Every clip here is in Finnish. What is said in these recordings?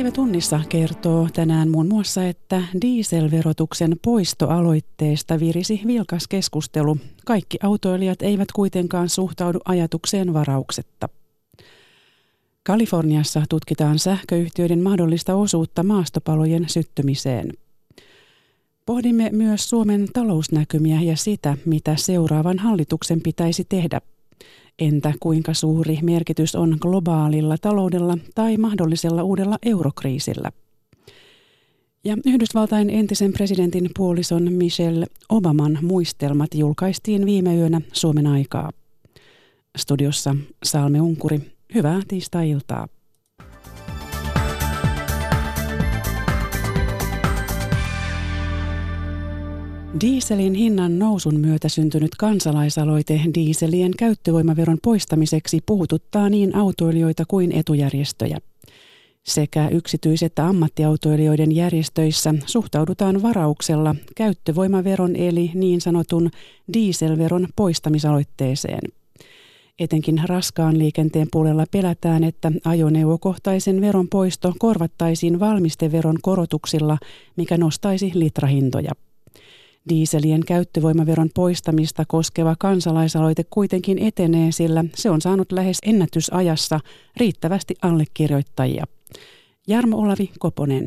Päivä tunnissa kertoo tänään muun muassa, että dieselverotuksen poistoaloitteesta virisi vilkas keskustelu. Kaikki autoilijat eivät kuitenkaan suhtaudu ajatukseen varauksetta. Kaliforniassa tutkitaan sähköyhtiöiden mahdollista osuutta maastopalojen syttymiseen. Pohdimme myös Suomen talousnäkymiä ja sitä, mitä seuraavan hallituksen pitäisi tehdä. Entä kuinka suuri merkitys on globaalilla taloudella tai mahdollisella uudella eurokriisillä? Ja Yhdysvaltain entisen presidentin puolison Michelle Obaman muistelmat julkaistiin viime yönä Suomen aikaa. Studiossa Salme Unkuri. Hyvää tiistai-iltaa. Dieselin hinnan nousun myötä syntynyt kansalaisaloite dieselien käyttövoimaveron poistamiseksi puhututtaa niin autoilijoita kuin etujärjestöjä. Sekä yksityis- että ammattiautoilijoiden järjestöissä suhtaudutaan varauksella käyttövoimaveron eli niin sanotun dieselveron poistamisaloitteeseen. Etenkin raskaan liikenteen puolella pelätään, että ajoneuvokohtaisen veron poisto korvattaisiin valmisteveron korotuksilla, mikä nostaisi litrahintoja. Dieselien käyttövoimaveron poistamista koskeva kansalaisaloite kuitenkin etenee, sillä se on saanut lähes ennätysajassa riittävästi allekirjoittajia. Jarmo Olavi Koponen.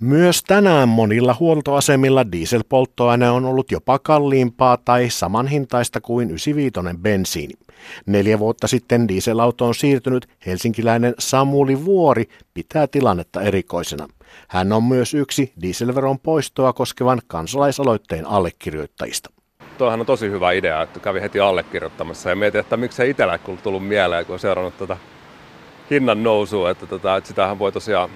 Myös tänään monilla huoltoasemilla dieselpolttoaine on ollut jopa kalliimpaa tai samanhintaista kuin 95 bensiini. Neljä vuotta sitten dieselauto on siirtynyt helsinkiläinen Samuli Vuori pitää tilannetta erikoisena. Hän on myös yksi dieselveron poistoa koskevan kansalaisaloitteen allekirjoittajista. Tuohan on tosi hyvä idea, että kävi heti allekirjoittamassa ja mietin, että miksei itsellä tullut mieleen, kun on seurannut tuota hinnan nousua, että, tota, että sitähän voi tosiaan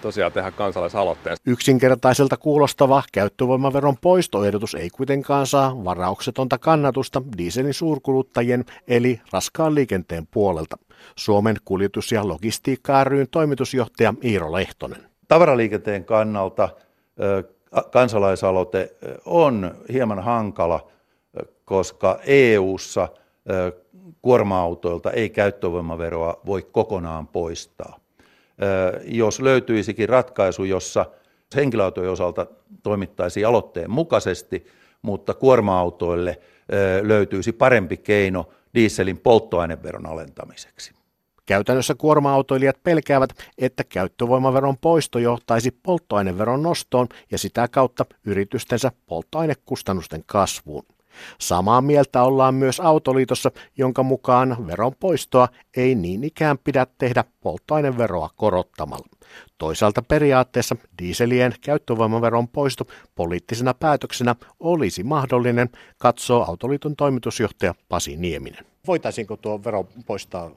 tosiaan tehdä kansalaisaloitteen. Yksinkertaiselta kuulostava käyttövoimaveron poistoehdotus ei kuitenkaan saa varauksetonta kannatusta dieselin suurkuluttajien eli raskaan liikenteen puolelta. Suomen kuljetus- ja logistiikka ryn toimitusjohtaja Iiro Lehtonen. Tavaraliikenteen kannalta kansalaisaloite on hieman hankala, koska EU:ssa kuorma-autoilta ei käyttövoimaveroa voi kokonaan poistaa jos löytyisikin ratkaisu, jossa henkilöautojen osalta toimittaisiin aloitteen mukaisesti, mutta kuorma-autoille löytyisi parempi keino dieselin polttoaineveron alentamiseksi. Käytännössä kuorma-autoilijat pelkäävät, että käyttövoimaveron poisto johtaisi polttoaineveron nostoon ja sitä kautta yritystensä polttoainekustannusten kasvuun. Samaa mieltä ollaan myös Autoliitossa, jonka mukaan veron poistoa ei niin ikään pidä tehdä polttoaineveroa korottamalla. Toisaalta periaatteessa dieselien käyttövoimaveron poisto poliittisena päätöksenä olisi mahdollinen, katsoo Autoliiton toimitusjohtaja Pasi Nieminen. Voitaisiinko tuo vero poistaa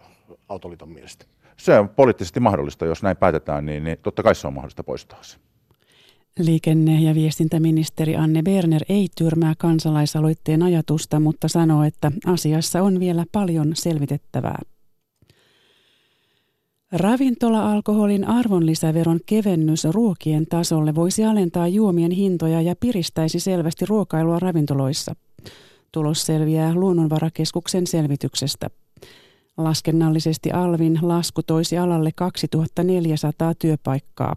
Autoliiton mielestä? Se on poliittisesti mahdollista, jos näin päätetään, niin, niin totta kai se on mahdollista poistaa se. Liikenne- ja viestintäministeri Anne Berner ei tyrmää kansalaisaloitteen ajatusta, mutta sanoo, että asiassa on vielä paljon selvitettävää. Ravintola-alkoholin arvonlisäveron kevennys ruokien tasolle voisi alentaa juomien hintoja ja piristäisi selvästi ruokailua ravintoloissa. Tulos selviää Luonnonvarakeskuksen selvityksestä. Laskennallisesti Alvin lasku toisi alalle 2400 työpaikkaa.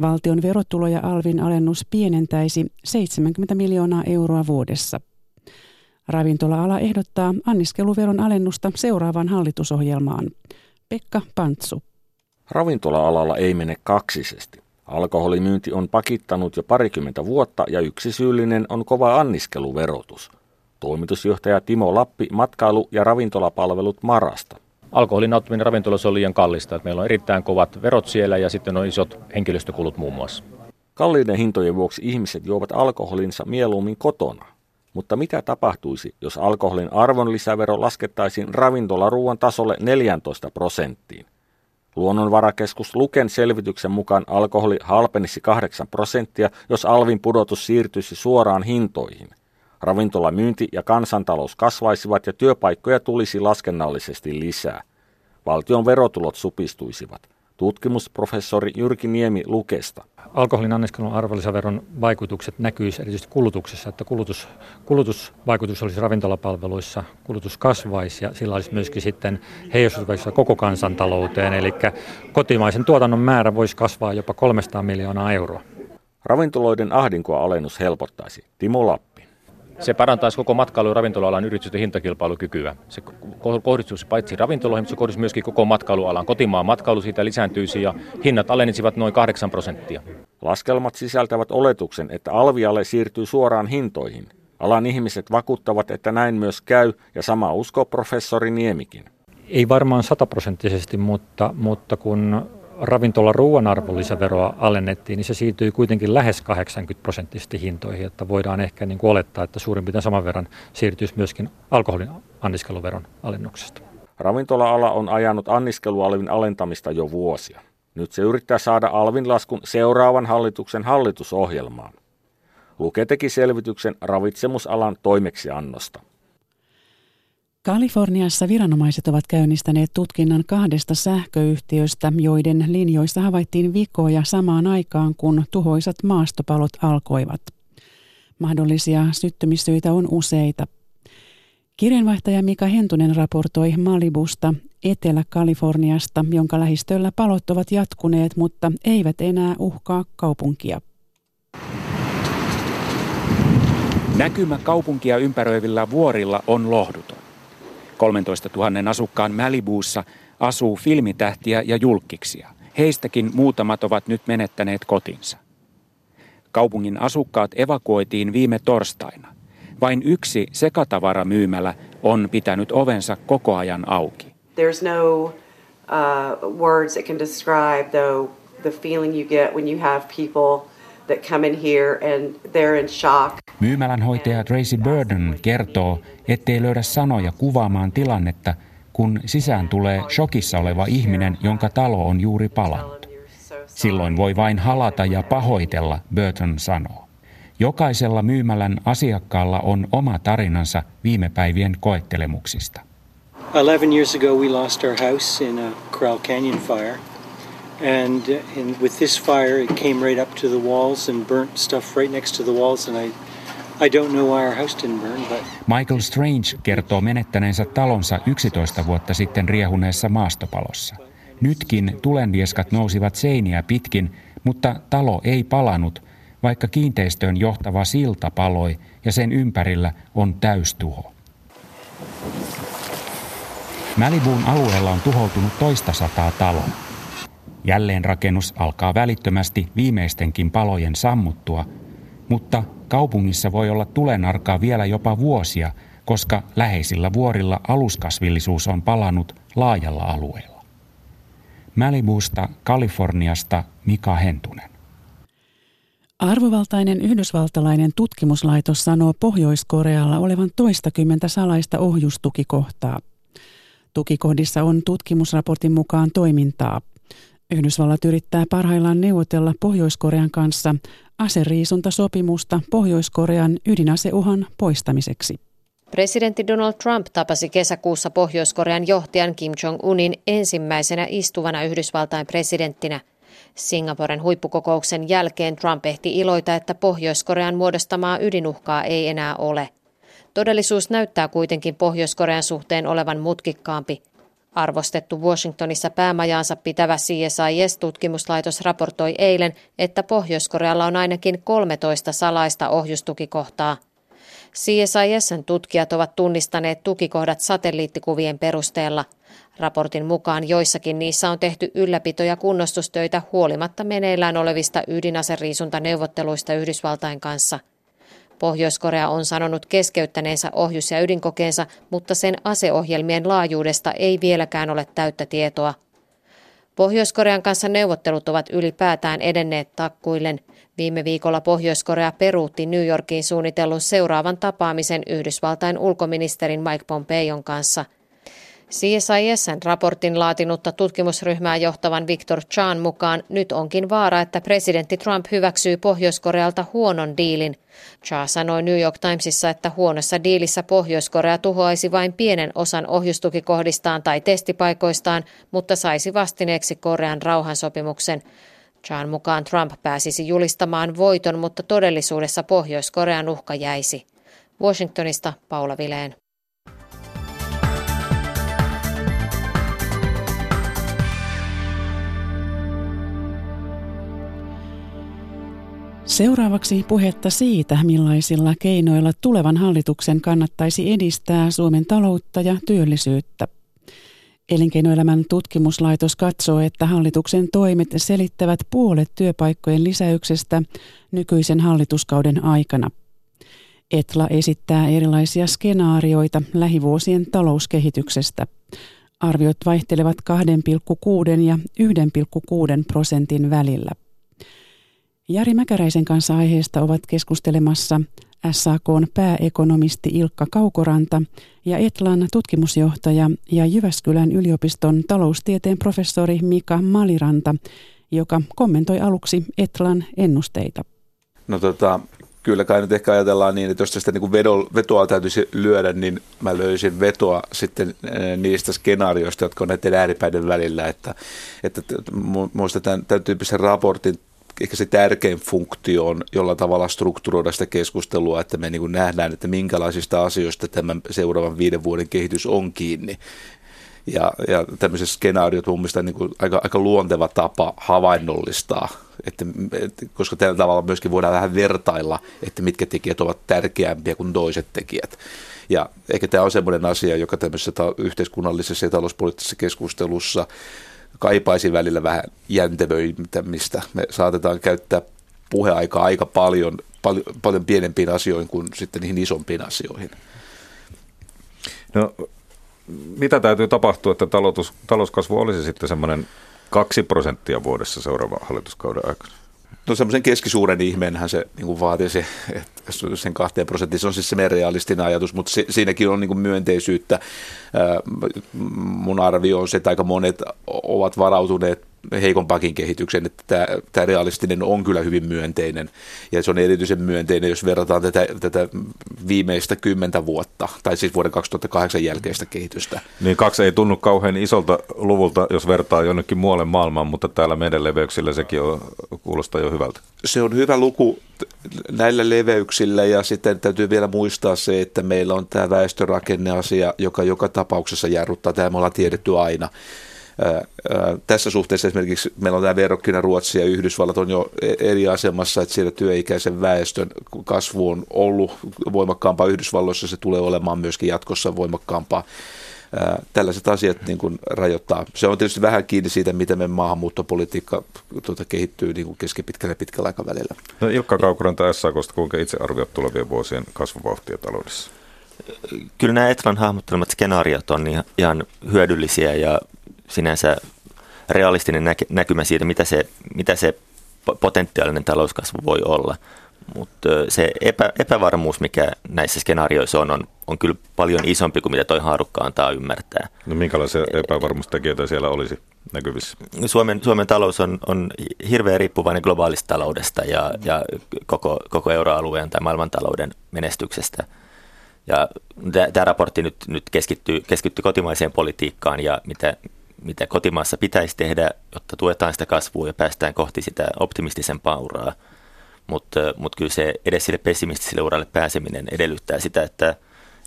Valtion verotuloja Alvin alennus pienentäisi 70 miljoonaa euroa vuodessa. Ravintola-ala ehdottaa anniskeluveron alennusta seuraavaan hallitusohjelmaan. Pekka Pantsu. Ravintola-alalla ei mene kaksisesti. Alkoholimyynti on pakittanut jo parikymmentä vuotta ja yksi syyllinen on kova anniskeluverotus. Toimitusjohtaja Timo Lappi matkailu- ja ravintolapalvelut Marasta. Alkoholin nauttiminen ravintolassa on liian kallista. Että meillä on erittäin kovat verot siellä ja sitten on isot henkilöstökulut muun muassa. Kalliiden hintojen vuoksi ihmiset juovat alkoholinsa mieluummin kotona. Mutta mitä tapahtuisi, jos alkoholin arvonlisävero laskettaisiin ravintolaruuan tasolle 14 prosenttiin? Luonnonvarakeskus Luken selvityksen mukaan alkoholi halpenisi 8 prosenttia, jos alvin pudotus siirtyisi suoraan hintoihin. Ravintolamyynti ja kansantalous kasvaisivat ja työpaikkoja tulisi laskennallisesti lisää. Valtion verotulot supistuisivat. Tutkimusprofessori Jyrki Niemi Lukesta. Alkoholin anniskelun arvonlisäveron vaikutukset näkyisivät erityisesti kulutuksessa, että kulutus, kulutusvaikutus olisi ravintolapalveluissa, kulutus kasvaisi ja sillä olisi myöskin sitten heijastusvaikutusta koko kansantalouteen, eli kotimaisen tuotannon määrä voisi kasvaa jopa 300 miljoonaa euroa. Ravintoloiden ahdinkoa alennus helpottaisi. Timo Lappi. Se parantaisi koko matkailu- ja ravintola-alan yritysten hintakilpailukykyä. Se kohdistuisi paitsi ravintoloihin, mutta se kohdistuisi myöskin koko matkailualan. Kotimaan matkailu siitä lisääntyisi ja hinnat alenisivat noin 8 prosenttia. Laskelmat sisältävät oletuksen, että alvialle siirtyy suoraan hintoihin. Alan ihmiset vakuuttavat, että näin myös käy, ja sama usko professori Niemikin. Ei varmaan sataprosenttisesti, mutta, mutta kun ravintola ruoan arvonlisäveroa alennettiin, niin se siirtyi kuitenkin lähes 80 prosenttisesti hintoihin, että voidaan ehkä niin kuin olettaa, että suurin piirtein saman verran siirtyisi myöskin alkoholin anniskeluveron alennuksesta. Ravintola-ala on ajanut anniskelualvin alentamista jo vuosia. Nyt se yrittää saada alvin laskun seuraavan hallituksen hallitusohjelmaan. Luke teki selvityksen ravitsemusalan toimeksiannosta. Kaliforniassa viranomaiset ovat käynnistäneet tutkinnan kahdesta sähköyhtiöstä, joiden linjoissa havaittiin vikoja samaan aikaan, kun tuhoisat maastopalot alkoivat. Mahdollisia syttymissyitä on useita. Kirjanvaihtaja Mika Hentunen raportoi Malibusta Etelä-Kaliforniasta, jonka lähistöllä palot ovat jatkuneet, mutta eivät enää uhkaa kaupunkia. Näkymä kaupunkia ympäröivillä vuorilla on lohduton. 13 000 asukkaan Malibuussa asuu filmitähtiä ja julkkiksia. Heistäkin muutamat ovat nyt menettäneet kotinsa. Kaupungin asukkaat evakuoitiin viime torstaina. Vain yksi sekatavaramyymälä on pitänyt ovensa koko ajan auki. There's no uh, words that can describe though the feeling you get when you have people that come in here and they're in shock. Myymälän hoitaja Tracy Burden kertoo, ettei löydä sanoja kuvaamaan tilannetta, kun sisään tulee shokissa oleva ihminen, jonka talo on juuri palannut. Silloin voi vain halata ja pahoitella, Burton sanoo. Jokaisella myymälän asiakkaalla on oma tarinansa viime päivien koettelemuksista. 11 years ago we lost our house in a Corral Canyon fire. And, and with this fire it came right up to the walls and burnt stuff right next to the walls and I I don't know why our house didn't burn, but... Michael Strange kertoo menettäneensä talonsa 11 vuotta sitten riehuneessa maastopalossa. Nytkin tulenvieskat nousivat seiniä pitkin, mutta talo ei palanut, vaikka kiinteistöön johtava silta paloi ja sen ympärillä on täystuho. Malibuun alueella on tuhoutunut toista sataa taloa. Jälleenrakennus alkaa välittömästi viimeistenkin palojen sammuttua, mutta kaupungissa voi olla tulenarkaa vielä jopa vuosia, koska läheisillä vuorilla aluskasvillisuus on palannut laajalla alueella. Malibusta, Kaliforniasta Mika Hentunen. Arvovaltainen yhdysvaltalainen tutkimuslaitos sanoo Pohjois-Korealla olevan toistakymmentä salaista ohjustukikohtaa. Tukikohdissa on tutkimusraportin mukaan toimintaa. Yhdysvallat yrittää parhaillaan neuvotella Pohjois-Korean kanssa aseriisuntasopimusta Pohjois-Korean ydinaseuhan poistamiseksi. Presidentti Donald Trump tapasi kesäkuussa Pohjois-Korean johtajan Kim Jong-unin ensimmäisenä istuvana Yhdysvaltain presidenttinä. Singaporen huippukokouksen jälkeen Trump ehti iloita, että Pohjois-Korean muodostamaa ydinuhkaa ei enää ole. Todellisuus näyttää kuitenkin Pohjois-Korean suhteen olevan mutkikkaampi. Arvostettu Washingtonissa päämajaansa pitävä CSIS-tutkimuslaitos raportoi eilen, että Pohjois-Korealla on ainakin 13 salaista ohjustukikohtaa. CSISn tutkijat ovat tunnistaneet tukikohdat satelliittikuvien perusteella. Raportin mukaan joissakin niissä on tehty ylläpito- ja kunnostustöitä huolimatta meneillään olevista ydinaseriisuntaneuvotteluista Yhdysvaltain kanssa – Pohjois-Korea on sanonut keskeyttäneensä ohjus- ja ydinkokeensa, mutta sen aseohjelmien laajuudesta ei vieläkään ole täyttä tietoa. Pohjois-Korean kanssa neuvottelut ovat ylipäätään edenneet takkuillen. Viime viikolla Pohjois-Korea peruutti New Yorkiin suunnitellun seuraavan tapaamisen Yhdysvaltain ulkoministerin Mike Pompeon kanssa. CSISn raportin laatinutta tutkimusryhmää johtavan Victor Chan mukaan nyt onkin vaara, että presidentti Trump hyväksyy Pohjois-Korealta huonon diilin. Cha sanoi New York Timesissa, että huonossa diilissä Pohjois-Korea tuhoaisi vain pienen osan ohjustukikohdistaan tai testipaikoistaan, mutta saisi vastineeksi Korean rauhansopimuksen. Chan mukaan Trump pääsisi julistamaan voiton, mutta todellisuudessa Pohjois-Korean uhka jäisi. Washingtonista Paula Vileen. Seuraavaksi puhetta siitä, millaisilla keinoilla tulevan hallituksen kannattaisi edistää Suomen taloutta ja työllisyyttä. Elinkeinoelämän tutkimuslaitos katsoo, että hallituksen toimet selittävät puolet työpaikkojen lisäyksestä nykyisen hallituskauden aikana. Etla esittää erilaisia skenaarioita lähivuosien talouskehityksestä. Arviot vaihtelevat 2,6 ja 1,6 prosentin välillä. Jari Mäkäräisen kanssa aiheesta ovat keskustelemassa SAKn pääekonomisti Ilkka Kaukoranta ja Etlan tutkimusjohtaja ja Jyväskylän yliopiston taloustieteen professori Mika Maliranta, joka kommentoi aluksi Etlan ennusteita. No tota, kyllä kai nyt ehkä ajatellaan niin, että jos tästä niin vetoa täytyisi lyödä, niin mä löysin vetoa sitten eh, niistä skenaarioista, jotka on näiden ääripäiden välillä, että, että muista tämän, tämän tyyppisen raportin ehkä se tärkein funktio on jolla tavalla strukturoida sitä keskustelua, että me niin kuin nähdään, että minkälaisista asioista tämän seuraavan viiden vuoden kehitys on kiinni. Ja, ja tämmöiset skenaariot mun mielestä niin kuin aika, aika luonteva tapa havainnollistaa, että, että, koska tällä tavalla myöskin voidaan vähän vertailla, että mitkä tekijät ovat tärkeämpiä kuin toiset tekijät. Ja ehkä tämä on semmoinen asia, joka tämmöisessä yhteiskunnallisessa ja talouspoliittisessa keskustelussa kaipaisi välillä vähän jäntevöimistä. Me saatetaan käyttää puheaikaa aika paljon, paljon, paljon pienempiin asioihin kuin sitten niihin isompiin asioihin. No, mitä täytyy tapahtua, että talous, talouskasvu olisi sitten semmoinen kaksi prosenttia vuodessa seuraavan hallituskauden aikana? No semmoisen keskisuuren ihmeenhän se niin kuin vaatii se, että sen kahteen prosenttiin, se on siis se meidän realistinen ajatus, mutta se, siinäkin on niin kuin myönteisyyttä. Mun arvio on se, että aika monet ovat varautuneet heikompaakin kehityksen, että tämä, tämä realistinen on kyllä hyvin myönteinen. Ja se on erityisen myönteinen, jos verrataan tätä, tätä viimeistä kymmentä vuotta, tai siis vuoden 2008 jälkeistä kehitystä. Niin kaksi ei tunnu kauhean isolta luvulta, jos vertaa jonnekin muualle maailmaan, mutta täällä meidän leveyksillä sekin on, kuulostaa jo hyvältä. Se on hyvä luku näillä leveyksillä ja sitten täytyy vielä muistaa se, että meillä on tämä väestörakenneasia, joka joka tapauksessa jarruttaa. Tämä me ollaan tiedetty aina tässä suhteessa esimerkiksi meillä on tämä verrokkina Ruotsi ja Yhdysvallat on jo e- eri asemassa, että siellä työikäisen väestön kasvu on ollut voimakkaampaa Yhdysvalloissa, se tulee olemaan myöskin jatkossa voimakkaampaa. Tällaiset asiat niin kuin rajoittaa. Se on tietysti vähän kiinni siitä, miten me maahanmuuttopolitiikka tuota, kehittyy niin kuin keskipitkällä ja pitkällä aikavälillä. No Ilkka Kaukuranta SAKsta, kuinka itse arvioit tulevien vuosien kasvuvauhtia taloudessa? Kyllä nämä Etlan hahmottelemat skenaariot on ihan hyödyllisiä ja sinänsä realistinen näke, näkymä siitä, mitä se, mitä se potentiaalinen talouskasvu voi olla. Mutta se epä, epävarmuus, mikä näissä skenaarioissa on, on, on kyllä paljon isompi kuin mitä toi haarukka antaa ymmärtää. No minkälaisia epävarmuustekijöitä siellä olisi näkyvissä? Suomen, Suomen talous on, on hirveän riippuvainen globaalista taloudesta ja, ja koko, koko euroalueen tai maailmantalouden menestyksestä. Ja tämä raportti nyt, nyt keskittyy, keskittyy kotimaiseen politiikkaan ja mitä, mitä kotimaassa pitäisi tehdä, jotta tuetaan sitä kasvua ja päästään kohti sitä optimistisen pauraa. Mutta mut kyllä se edes sille pessimistiselle uralle pääseminen edellyttää sitä, että,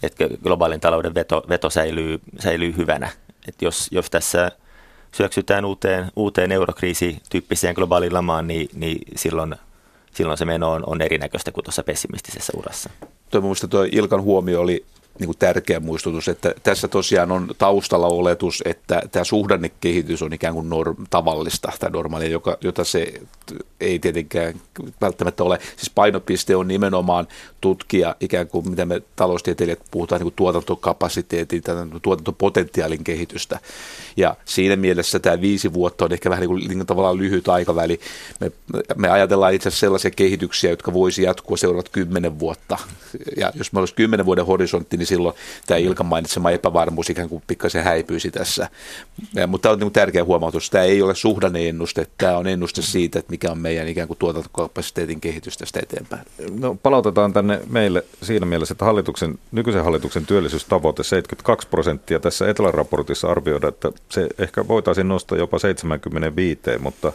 että globaalin talouden veto, veto säilyy, säilyy hyvänä. Et jos, jos tässä syöksytään uuteen, uuteen eurokriisityyppiseen globaaliin lamaan, niin, niin silloin, silloin se meno on, on erinäköistä kuin tuossa pessimistisessä urassa. Tuo tuo Ilkan huomio oli niin kuin tärkeä muistutus, että tässä tosiaan on taustalla oletus, että tämä suhdannekehitys on ikään kuin norm, tavallista tai normaalia, joka, jota se ei tietenkään välttämättä ole. Siis painopiste on nimenomaan tutkia ikään kuin, mitä me taloustieteilijät puhutaan, niin kuin tuotantokapasiteetin, tuotantopotentiaalin kehitystä. Ja siinä mielessä tämä viisi vuotta on ehkä vähän niin kuin, niin kuin tavallaan lyhyt aikaväli. Me, me ajatellaan itse asiassa sellaisia kehityksiä, jotka voisi jatkua seuraavat kymmenen vuotta. Ja jos meillä olisi kymmenen vuoden horisontti, niin silloin tämä Ilkan mainitsema epävarmuus ikään kuin pikkasen häipyisi tässä. Mutta tämä on niin tärkeä huomautus. Tämä ei ole suhdanneennuste, tämä on ennuste siitä, että mikä on meidän ikään kuin tuotantokapasiteetin kehitys tästä eteenpäin. No, palautetaan tänne meille siinä mielessä, että hallituksen, nykyisen hallituksen työllisyystavoite 72 prosenttia tässä Etelä-raportissa arvioidaan, että se ehkä voitaisiin nostaa jopa 75, mutta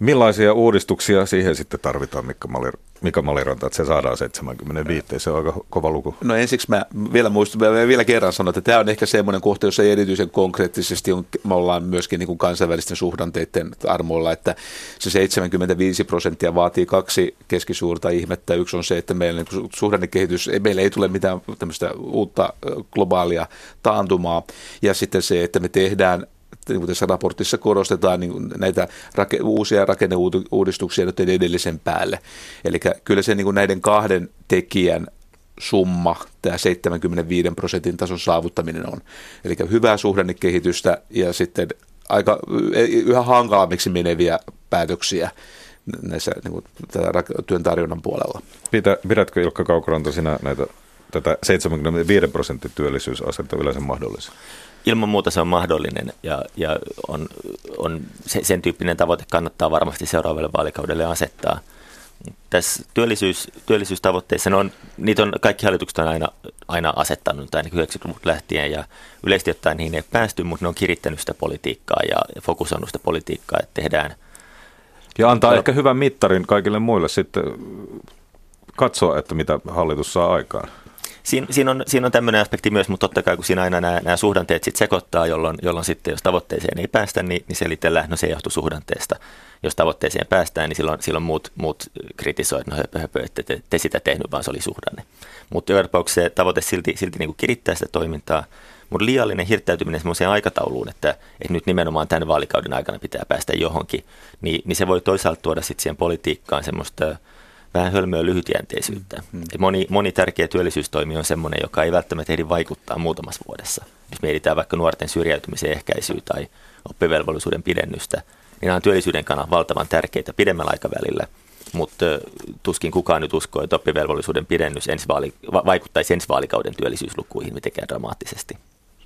Millaisia uudistuksia siihen sitten tarvitaan, Mikka, Malir, Mika Maliranta, että se saadaan 75? Se on aika kova luku. No ensiksi mä vielä, muistun, mä vielä kerran sanon, että tämä on ehkä semmoinen kohta, jossa erityisen konkreettisesti on, me ollaan myöskin niin kuin kansainvälisten suhdanteiden armoilla, että se 75 prosenttia vaatii kaksi keskisuurta ihmettä. Yksi on se, että meillä niin suhdannekehitys, meillä ei tule mitään tämmöistä uutta globaalia taantumaa. Ja sitten se, että me tehdään niin kuin tässä raportissa korostetaan niin näitä rake, uusia rakenneuudistuksia nyt edellisen päälle. Eli kyllä se niin kuin näiden kahden tekijän summa, tämä 75 prosentin tason saavuttaminen on. Eli hyvää suhdannekehitystä ja sitten aika yhä hankalammiksi meneviä päätöksiä näissä niin kuin, työn tarjonnan puolella. Pitä, pidätkö Ilkka Kaukoranta sinä näitä, tätä 75 prosentin työllisyysasetta yleensä mahdollisen? Ilman muuta se on mahdollinen ja, ja on, on se, sen tyyppinen tavoite kannattaa varmasti seuraavalle vaalikaudelle asettaa. Tässä työllisyys, työllisyystavoitteissa, on, niitä on kaikki hallitukset on aina, aina asettanut, ainakin 90-luvulta lähtien, ja yleisesti ottaen niihin ei päästy, mutta ne on kirittänyt sitä politiikkaa ja fokusoinut sitä politiikkaa, että tehdään. Ja antaa no, ehkä hyvän mittarin kaikille muille sitten katsoa, että mitä hallitus saa aikaan. Siin, siinä, on, siinä on tämmöinen aspekti myös, mutta totta kai kun siinä aina nämä, nämä suhdanteet sitten sekoittaa, jolloin, jolloin sitten jos tavoitteeseen ei päästä, niin, niin selitellään, no se johtuu suhdanteesta. Jos tavoitteeseen päästään, niin silloin, silloin muut, muut kritisoivat, no höpö, höpö, että te, te sitä tehnyt, vaan se oli suhdanne. Mutta joka tapauksessa se tavoite silti, silti niin kuin kirittää sitä toimintaa, mutta liiallinen hirttäytyminen semmoiseen aikatauluun, että, että nyt nimenomaan tämän vaalikauden aikana pitää päästä johonkin, niin, niin se voi toisaalta tuoda sitten siihen politiikkaan semmoista vähän hölmöä lyhytjänteisyyttä. Mm. Moni, moni tärkeä työllisyystoimi on sellainen, joka ei välttämättä ehdi vaikuttaa muutamassa vuodessa. Jos mietitään vaikka nuorten syrjäytymisen ehkäisyä tai oppivelvollisuuden pidennystä, niin nämä on työllisyyden kannalta valtavan tärkeitä pidemmällä aikavälillä. Mutta tuskin kukaan nyt uskoo, että oppivelvollisuuden pidennys ensi vaali, vaikuttaisi ensi vaalikauden työllisyyslukuihin mitenkään dramaattisesti.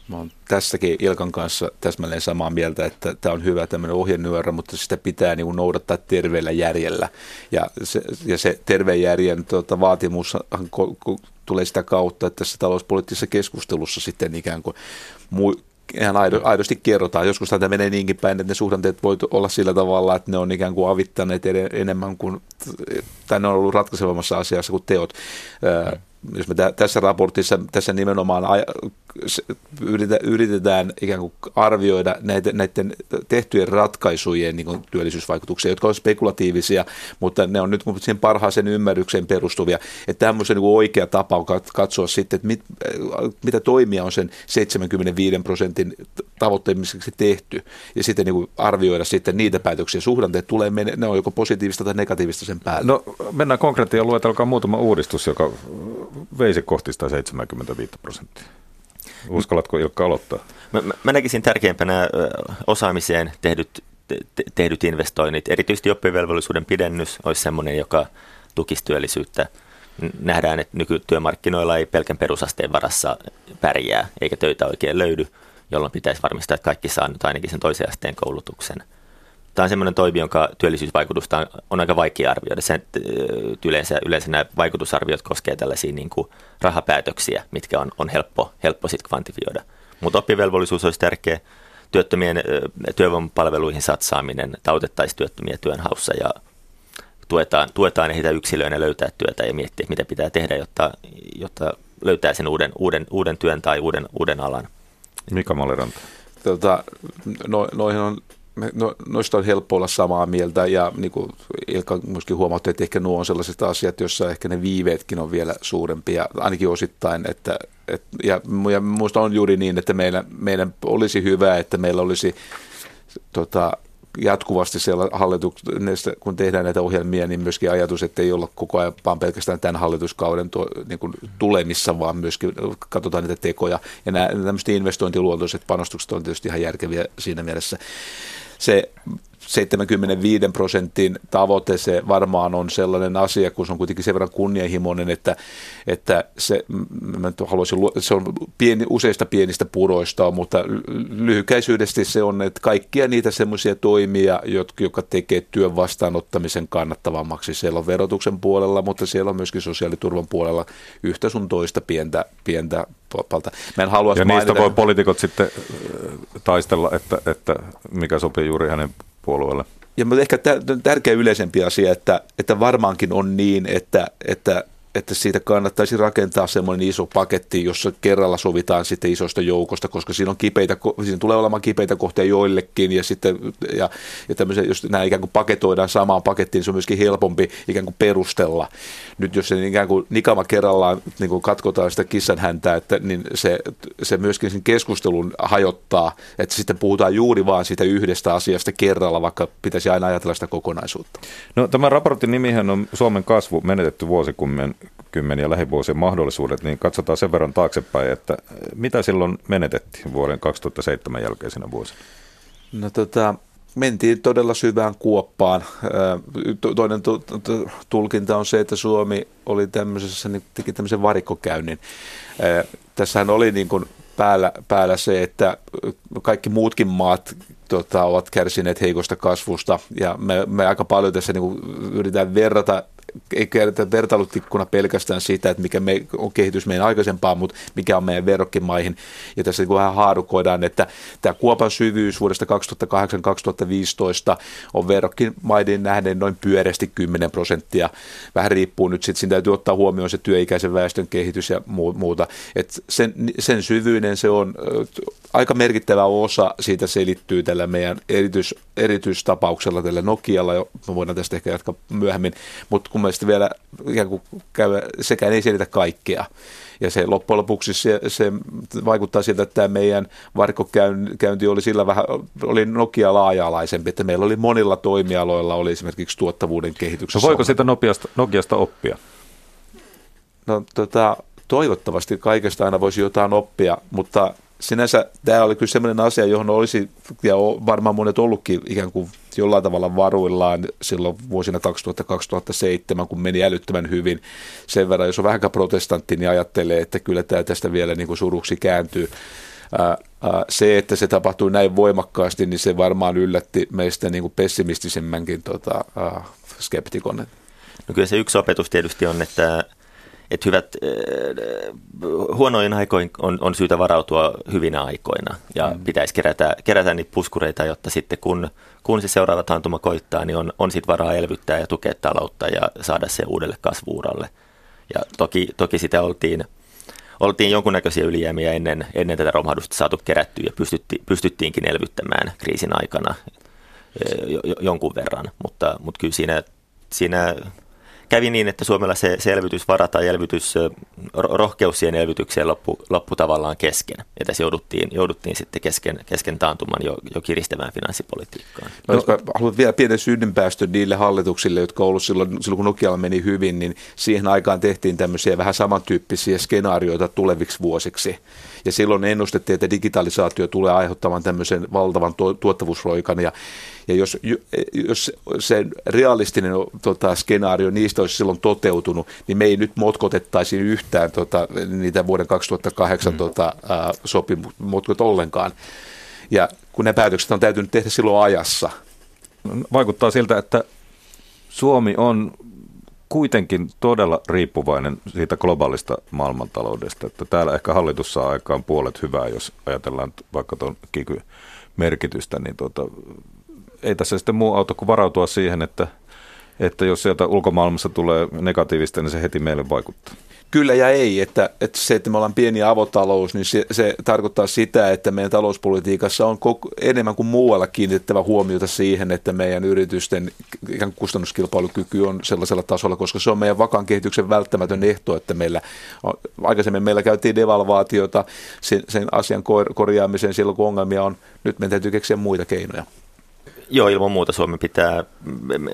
Mä oon tässäkin Ilkan kanssa täsmälleen samaa mieltä, että tämä on hyvä tämmöinen ohjenyörä, mutta sitä pitää niin noudattaa terveellä järjellä. Ja se, ja se terveen järjen tuota, vaatimus tulee sitä kautta, että tässä talouspoliittisessa keskustelussa sitten ikään kuin mu- ihan aidosti kerrotaan. Joskus tämä menee niinkin päin, että ne suhdanteet voi olla sillä tavalla, että ne on ikään kuin avittaneet enemmän kuin, tai ne on ollut ratkaisevammassa asiassa kuin teot. Mm jos me tässä raportissa tässä nimenomaan yritetään ikään kuin arvioida näiden tehtyjen ratkaisujen niin työllisyysvaikutuksia, jotka ovat spekulatiivisia, mutta ne on nyt siihen parhaaseen ymmärrykseen perustuvia. Että tämmöisen niin oikea tapa on katsoa sitten, että mit, mitä toimia on sen 75 prosentin tavoitteemiseksi tehty, ja sitten niin arvioida sitten niitä päätöksiä. Suhdanteet tulee, ne on joko positiivista tai negatiivista sen päälle. No mennään konkreettiin luetelkaa muutama uudistus, joka veisi kohti 175 prosenttia. Uskallatko Ilkka aloittaa? Mä, mä näkisin tärkeimpänä osaamiseen tehdyt, te, tehdyt investoinnit. Erityisesti oppivelvollisuuden pidennys olisi sellainen, joka tukisi työllisyyttä. Nähdään, että nykytyömarkkinoilla ei pelkän perusasteen varassa pärjää, eikä töitä oikein löydy, jolloin pitäisi varmistaa, että kaikki saa nyt ainakin sen toisen asteen koulutuksen – Tämä on sellainen toimi, jonka työllisyysvaikutusta on, on aika vaikea arvioida. Sen, yleensä, yleensä nämä vaikutusarviot koskevat tällaisia niin kuin rahapäätöksiä, mitkä on, on helppo, helppo sitten kvantifioida. Mutta oppivelvollisuus olisi tärkeä. Työttömien työvoimapalveluihin satsaaminen, tautettaisiin työttömiä työnhaussa ja tuetaan, tuetaan heitä yksilöinä löytää työtä ja miettiä, mitä pitää tehdä, jotta, jotta löytää sen uuden, uuden, uuden työn tai uuden, uuden alan. Mika Maliranta. Tota, no, noihin on no, noista on helppo olla samaa mieltä ja niin kuin Ilkka myöskin huomautti, että ehkä nuo on sellaiset asiat, joissa ehkä ne viiveetkin on vielä suurempia, ainakin osittain. Että, et, ja, ja minusta on juuri niin, että meillä, meidän olisi hyvä, että meillä olisi tota, jatkuvasti siellä hallituksessa, kun tehdään näitä ohjelmia, niin myöskin ajatus, että ei olla koko ajan vaan pelkästään tämän hallituskauden tuo, niin kuin tulemissa, vaan myöskin katsotaan niitä tekoja. Ja nämä tämmöiset investointiluontoiset panostukset on tietysti ihan järkeviä siinä mielessä se 75 prosentin tavoite, se varmaan on sellainen asia, kun se on kuitenkin sen verran kunnianhimoinen, että, että se, mä haluaisin, se on pieni, useista pienistä puroista, mutta lyhykäisyydesti se on, että kaikkia niitä semmoisia toimia, jotka, jotka tekee työn vastaanottamisen kannattavammaksi. Siellä on verotuksen puolella, mutta siellä on myöskin sosiaaliturvan puolella yhtä sun toista pientä, pientä palta. Mä en halua ja mainita. niistä voi poliitikot sitten taistella, että, että mikä sopii juuri hänen puolueelle. Ja ehkä tärkeä yleisempi asia, että, että varmaankin on niin, että, että että siitä kannattaisi rakentaa semmoinen iso paketti, jossa kerralla sovitaan sitten isosta joukosta, koska siinä, on kipeitä, siinä tulee olemaan kipeitä kohtia joillekin ja sitten ja, ja jos nämä ikään kuin paketoidaan samaan pakettiin, niin se on myöskin helpompi ikään kuin perustella. Nyt jos se ikään kuin nikama kerrallaan niin kuin katkotaan sitä kissan häntä, että, niin se, se myöskin sen keskustelun hajottaa, että sitten puhutaan juuri vaan siitä yhdestä asiasta kerralla, vaikka pitäisi aina ajatella sitä kokonaisuutta. No, tämän raportin nimihän on Suomen kasvu menetetty vuosikymmen vuosikymmeniä lähivuosien mahdollisuudet, niin katsotaan sen verran taaksepäin, että mitä silloin menetettiin vuoden 2007 jälkeisenä vuosina? No tota, mentiin todella syvään kuoppaan. Toinen tulkinta on se, että Suomi oli tämmöisessä, niin teki tämmöisen varikkokäynnin. Tässähän oli niin kuin päällä, päällä se, että kaikki muutkin maat tota, ovat kärsineet heikosta kasvusta ja me, me aika paljon tässä niin kuin yritetään verrata ei käytetä vertailutikkuna pelkästään sitä, että mikä me, on kehitys meidän aikaisempaan, mutta mikä on meidän verrokkimaihin. Ja tässä niin vähän haarukoidaan, että tämä kuopan syvyys vuodesta 2008-2015 on verrokkimaiden nähden noin pyöreästi 10 prosenttia. Vähän riippuu nyt sitten, siinä täytyy ottaa huomioon se työikäisen väestön kehitys ja muuta. Et sen, sen syvyyden se on aika merkittävä osa siitä selittyy tällä meidän erityis, erityistapauksella tällä Nokialla, me voidaan tästä ehkä jatkaa myöhemmin, mutta kun mielestä vielä ikään kuin käy, sekään ei selitä kaikkea. Ja se loppujen lopuksi se, se vaikuttaa siltä, että tämä meidän varkkokäynti oli sillä vähän, oli Nokia laaja-alaisempi, että meillä oli monilla toimialoilla oli esimerkiksi tuottavuuden kehityksessä. No voiko sitä Nokiasta, Nokiasta oppia? No tota, toivottavasti kaikesta aina voisi jotain oppia, mutta sinänsä tämä oli kyllä sellainen asia, johon olisi, ja varmaan monet ollutkin ikään kuin jollain tavalla varuillaan silloin vuosina 2000-2007, kun meni älyttömän hyvin. Sen verran, jos on vähänkään protestantti, niin ajattelee, että kyllä tämä tästä vielä niin kuin suruksi kääntyy. Se, että se tapahtui näin voimakkaasti, niin se varmaan yllätti meistä niin kuin pessimistisemmänkin tota, skeptikon. No kyllä se yksi opetus tietysti on, että että hyvät, äh, huonoin aikoin on, on syytä varautua hyvinä aikoina ja mm. pitäisi kerätä, kerätä niitä puskureita, jotta sitten kun, kun se seuraava taantuma koittaa, niin on, on sitten varaa elvyttää ja tukea taloutta ja saada se uudelle kasvuuralle. Ja toki, toki sitä oltiin, oltiin jonkunnäköisiä ylijäämiä ennen, ennen tätä romahdusta saatu kerättyä ja pystytti, pystyttiinkin elvyttämään kriisin aikana jo, jonkun verran, mutta, mutta kyllä siinä, siinä kävi niin, että Suomella se, se elvytysvara tai elvytys, rohkeus siihen elvytykseen loppu, loppu tavallaan kesken. Ja tässä jouduttiin, jouduttiin sitten kesken, kesken taantuman jo, jo kiristämään finanssipolitiikkaan. No, jos haluan vielä pienen synnynpäästön niille hallituksille, jotka ollut silloin, silloin kun Nokialla meni hyvin, niin siihen aikaan tehtiin tämmöisiä vähän samantyyppisiä skenaarioita tuleviksi vuosiksi. Ja silloin ennustettiin, että digitalisaatio tulee aiheuttamaan tämmöisen valtavan tuottavuusroikan. Ja, ja jos, jos se realistinen tota, skenaario niistä olisi silloin toteutunut, niin me ei nyt motkotettaisi yhtään tota, niitä vuoden 2008 mm. tota, sopimukset ollenkaan. Ja kun ne päätökset on täytynyt tehdä silloin ajassa. Vaikuttaa siltä, että Suomi on kuitenkin todella riippuvainen siitä globaalista maailmantaloudesta. Että täällä ehkä hallitus saa aikaan puolet hyvää, jos ajatellaan vaikka tuon kiky-merkitystä, niin tuota, ei tässä sitten muu auto kuin varautua siihen, että, että jos sieltä ulkomaailmassa tulee negatiivista, niin se heti meille vaikuttaa kyllä ja ei, että, että se, että me ollaan pieni avotalous, niin se, se tarkoittaa sitä, että meidän talouspolitiikassa on koko, enemmän kuin muualla kiinnitettävä huomiota siihen, että meidän yritysten ikään kustannuskilpailukyky on sellaisella tasolla, koska se on meidän vakaan kehityksen välttämätön ehto, että meillä aikaisemmin meillä käytiin devalvaatiota sen, sen asian korjaamiseen silloin, kun ongelmia on. Nyt meidän täytyy keksiä muita keinoja. Joo, ilman muuta Suomi pitää,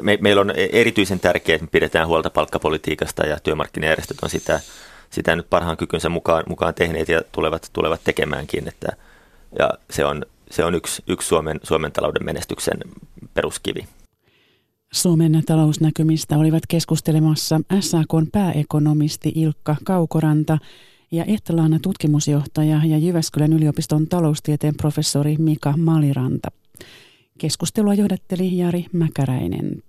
me, meillä on erityisen tärkeää, että me pidetään huolta palkkapolitiikasta ja työmarkkinajärjestöt on sitä, sitä nyt parhaan kykynsä mukaan, mukaan tehneet ja tulevat, tulevat tekemäänkin. Että, ja se on, se on yksi, yksi Suomen, Suomen talouden menestyksen peruskivi. Suomen talousnäkymistä olivat keskustelemassa SAKn pääekonomisti Ilkka Kaukoranta ja Etlaana tutkimusjohtaja ja Jyväskylän yliopiston taloustieteen professori Mika Maliranta. Keskustelua johdatteli Jari Mäkäräinen.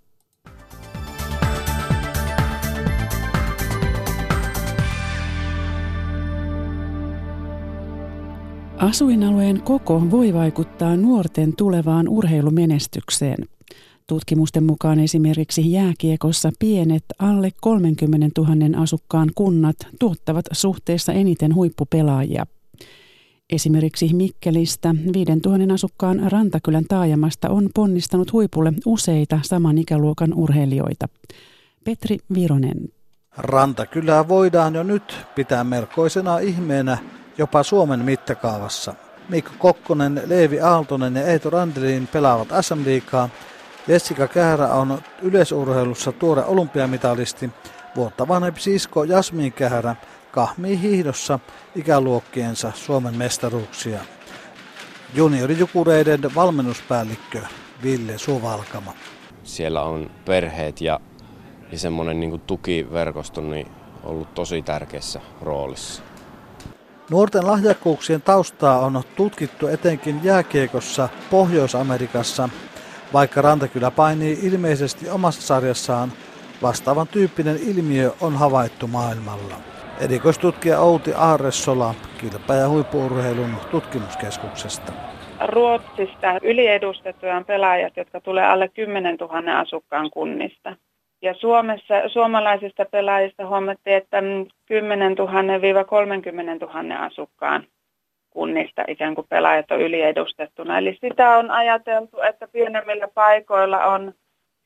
Asuinalueen koko voi vaikuttaa nuorten tulevaan urheilumenestykseen. Tutkimusten mukaan esimerkiksi jääkiekossa pienet alle 30 000 asukkaan kunnat tuottavat suhteessa eniten huippupelaajia. Esimerkiksi Mikkelistä 5000 asukkaan Rantakylän taajamasta on ponnistanut huipulle useita saman ikäluokan urheilijoita. Petri Vironen. Rantakylää voidaan jo nyt pitää melkoisena ihmeenä jopa Suomen mittakaavassa. Mikko Kokkonen, Leevi Aaltonen ja Eito Randelin pelaavat SM-liikaa. Jessica Käärä on yleisurheilussa tuore olympiamitalisti. Vuotta vanhempi sisko Jasmin Käärä kahmii hiihdossa ikäluokkiensa Suomen mestaruuksia. Juniorijukureiden valmennuspäällikkö Ville Suvalkama. Siellä on perheet ja, ja semmoinen niin tukiverkosto niin ollut tosi tärkeässä roolissa. Nuorten lahjakkuuksien taustaa on tutkittu etenkin jääkiekossa Pohjois-Amerikassa, vaikka Rantakylä painii ilmeisesti omassa sarjassaan, vastaavan tyyppinen ilmiö on havaittu maailmalla. Erikoistutkija Outi Aaressola kilpä- ja huippuurheilun tutkimuskeskuksesta. Ruotsista yliedustettuja pelaajat, jotka tulee alle 10 000 asukkaan kunnista. Ja Suomessa, suomalaisista pelaajista huomattiin, että 10 000-30 000 asukkaan kunnista ikään kuin pelaajat on yliedustettuna. Eli sitä on ajateltu, että pienemmillä paikoilla on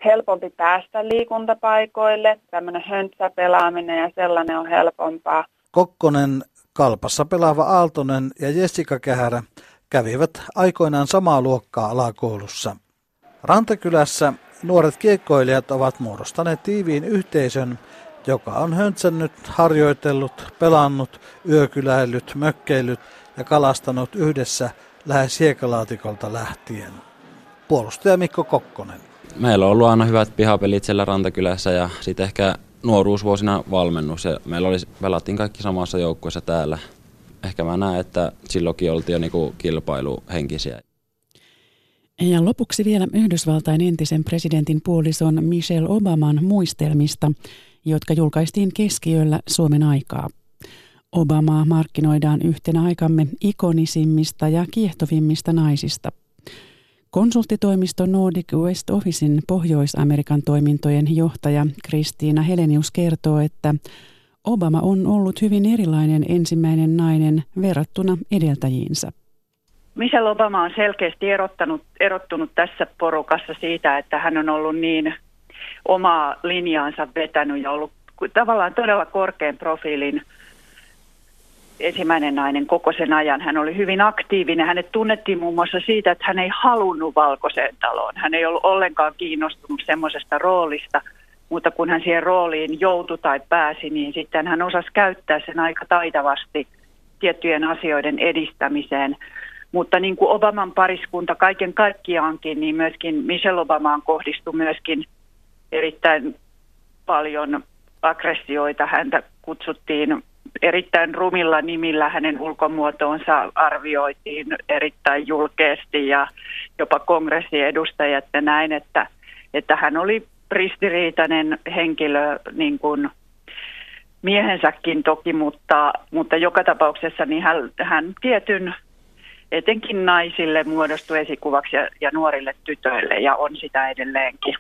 helpompi päästä liikuntapaikoille, tämmöinen höntsäpelaaminen ja sellainen on helpompaa. Kokkonen, Kalpassa pelaava Aaltonen ja Jessica Kähärä kävivät aikoinaan samaa luokkaa alakoulussa. Rantakylässä nuoret kiekkoilijat ovat muodostaneet tiiviin yhteisön, joka on höntsännyt, harjoitellut, pelannut, yökyläillyt, mökkeillyt ja kalastanut yhdessä lähes hiekalaatikolta lähtien. Puolustaja Mikko Kokkonen. Meillä on ollut aina hyvät pihapelit siellä Rantakylässä ja sitten ehkä nuoruusvuosina valmennus ja meillä oli, pelattiin kaikki samassa joukkueessa täällä. Ehkä mä näen, että silloinkin oltiin jo niinku kilpailuhenkisiä. Ja lopuksi vielä Yhdysvaltain entisen presidentin puolison Michelle Obaman muistelmista, jotka julkaistiin keskiöllä Suomen aikaa. Obamaa markkinoidaan yhtenä aikamme ikonisimmista ja kiehtovimmista naisista. Konsulttitoimisto Nordic West Officein Pohjois-Amerikan toimintojen johtaja Kristiina Helenius kertoo, että Obama on ollut hyvin erilainen ensimmäinen nainen verrattuna edeltäjiinsä. Michelle Obama on selkeästi erottanut, erottunut tässä porukassa siitä, että hän on ollut niin omaa linjaansa vetänyt ja ollut tavallaan todella korkean profiilin ensimmäinen nainen koko sen ajan. Hän oli hyvin aktiivinen. Hänet tunnettiin muun muassa siitä, että hän ei halunnut valkoiseen taloon. Hän ei ollut ollenkaan kiinnostunut semmoisesta roolista, mutta kun hän siihen rooliin joutui tai pääsi, niin sitten hän osasi käyttää sen aika taitavasti tiettyjen asioiden edistämiseen. Mutta niin kuin Obaman pariskunta kaiken kaikkiaankin, niin myöskin Michelle Obamaan kohdistui myöskin erittäin paljon aggressioita. Häntä kutsuttiin erittäin rumilla nimillä, hänen ulkomuotoonsa arvioitiin erittäin julkeasti ja jopa kongressiedustajat ja näin, että, että hän oli ristiriitainen henkilö niin kuin miehensäkin toki, mutta, mutta joka tapauksessa niin hän, hän tietyn etenkin naisille muodostui esikuvaksi ja, ja nuorille tytöille ja on sitä edelleenkin.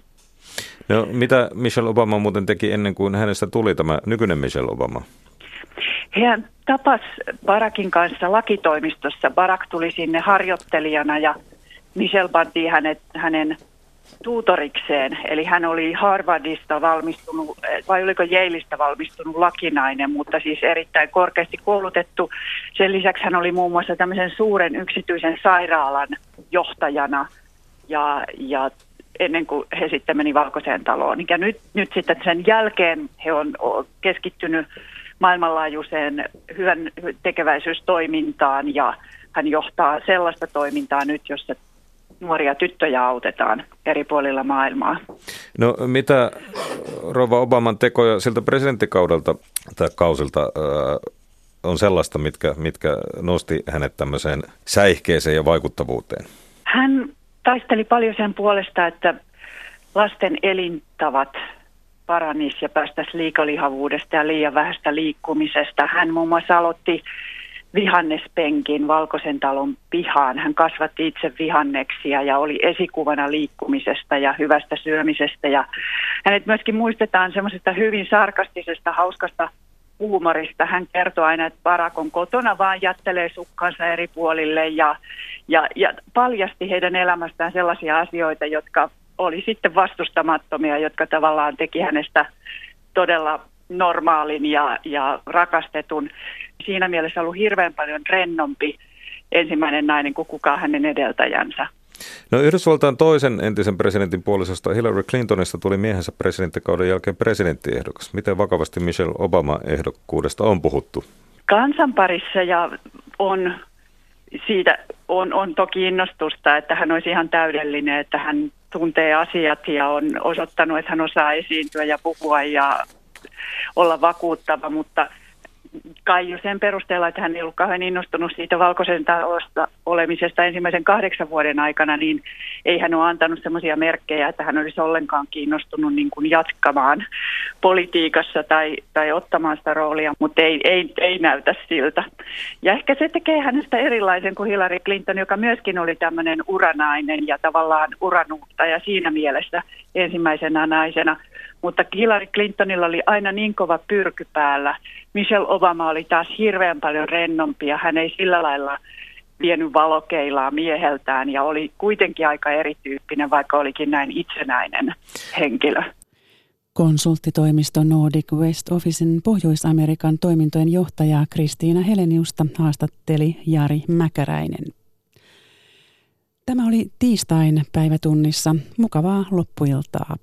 No, mitä Michelle Obama muuten teki ennen kuin hänestä tuli tämä nykyinen Michelle Obama? Hän tapas Barakin kanssa lakitoimistossa. Barak tuli sinne harjoittelijana ja Michelle pantiin hänet, hänen tuutorikseen. Eli hän oli Harvardista valmistunut, vai oliko Yaleista valmistunut lakinainen, mutta siis erittäin korkeasti koulutettu. Sen lisäksi hän oli muun muassa tämmöisen suuren yksityisen sairaalan johtajana ja, ja ennen kuin he sitten meni Valkoiseen taloon. Ja nyt, nyt sitten sen jälkeen he on keskittynyt maailmanlaajuiseen hyvän tekeväisyystoimintaan ja hän johtaa sellaista toimintaa nyt, jossa nuoria tyttöjä autetaan eri puolilla maailmaa. No mitä Rova Obaman tekoja siltä presidenttikaudelta tai kausilta äh, on sellaista, mitkä, mitkä nosti hänet tämmöiseen säihkeeseen ja vaikuttavuuteen? Hän taisteli paljon sen puolesta, että lasten elintavat paranis ja päästäisiin liikalihavuudesta ja liian vähästä liikkumisesta. Hän muun muassa aloitti vihannespenkin Valkoisen talon pihaan. Hän kasvatti itse vihanneksia ja oli esikuvana liikkumisesta ja hyvästä syömisestä. Ja hänet myöskin muistetaan semmoisesta hyvin sarkastisesta, hauskasta huumorista. Hän kertoo aina, että Barack on kotona, vaan jättelee sukkansa eri puolille ja, ja, ja paljasti heidän elämästään sellaisia asioita, jotka oli sitten vastustamattomia, jotka tavallaan teki hänestä todella normaalin ja, ja rakastetun. Siinä mielessä ollut hirveän paljon rennompi ensimmäinen nainen kuin kukaan hänen edeltäjänsä. No Yhdysvaltain toisen entisen presidentin puolisosta Hillary Clintonista tuli miehensä presidenttikauden jälkeen presidenttiehdokas. Miten vakavasti Michelle Obama ehdokkuudesta on puhuttu? Kansan parissa ja on siitä on, on toki innostusta, että hän olisi ihan täydellinen, että hän tuntee asiat ja on osoittanut, että hän osaa esiintyä ja puhua ja olla vakuuttava, mutta kai jo sen perusteella, että hän ei ollut kauhean innostunut siitä valkoisen talosta olemisesta ensimmäisen kahdeksan vuoden aikana, niin ei hän ole antanut sellaisia merkkejä, että hän olisi ollenkaan kiinnostunut niin kuin jatkamaan politiikassa tai, tai ottamaan sitä roolia, mutta ei, ei, ei näytä siltä. Ja ehkä se tekee hänestä erilaisen kuin Hillary Clinton, joka myöskin oli tämmöinen uranainen ja tavallaan uranuuttaja siinä mielessä ensimmäisenä naisena. Mutta Hillary Clintonilla oli aina niin kova pyrky päällä. Michelle Obama oli taas hirveän paljon rennompi ja hän ei sillä lailla vienyt valokeilaa mieheltään ja oli kuitenkin aika erityyppinen, vaikka olikin näin itsenäinen henkilö. Konsulttitoimisto Nordic West Officein Pohjois-Amerikan toimintojen johtajaa Kristiina Heleniusta haastatteli Jari Mäkäräinen. Tämä oli tiistain päivätunnissa. Mukavaa loppuiltaa.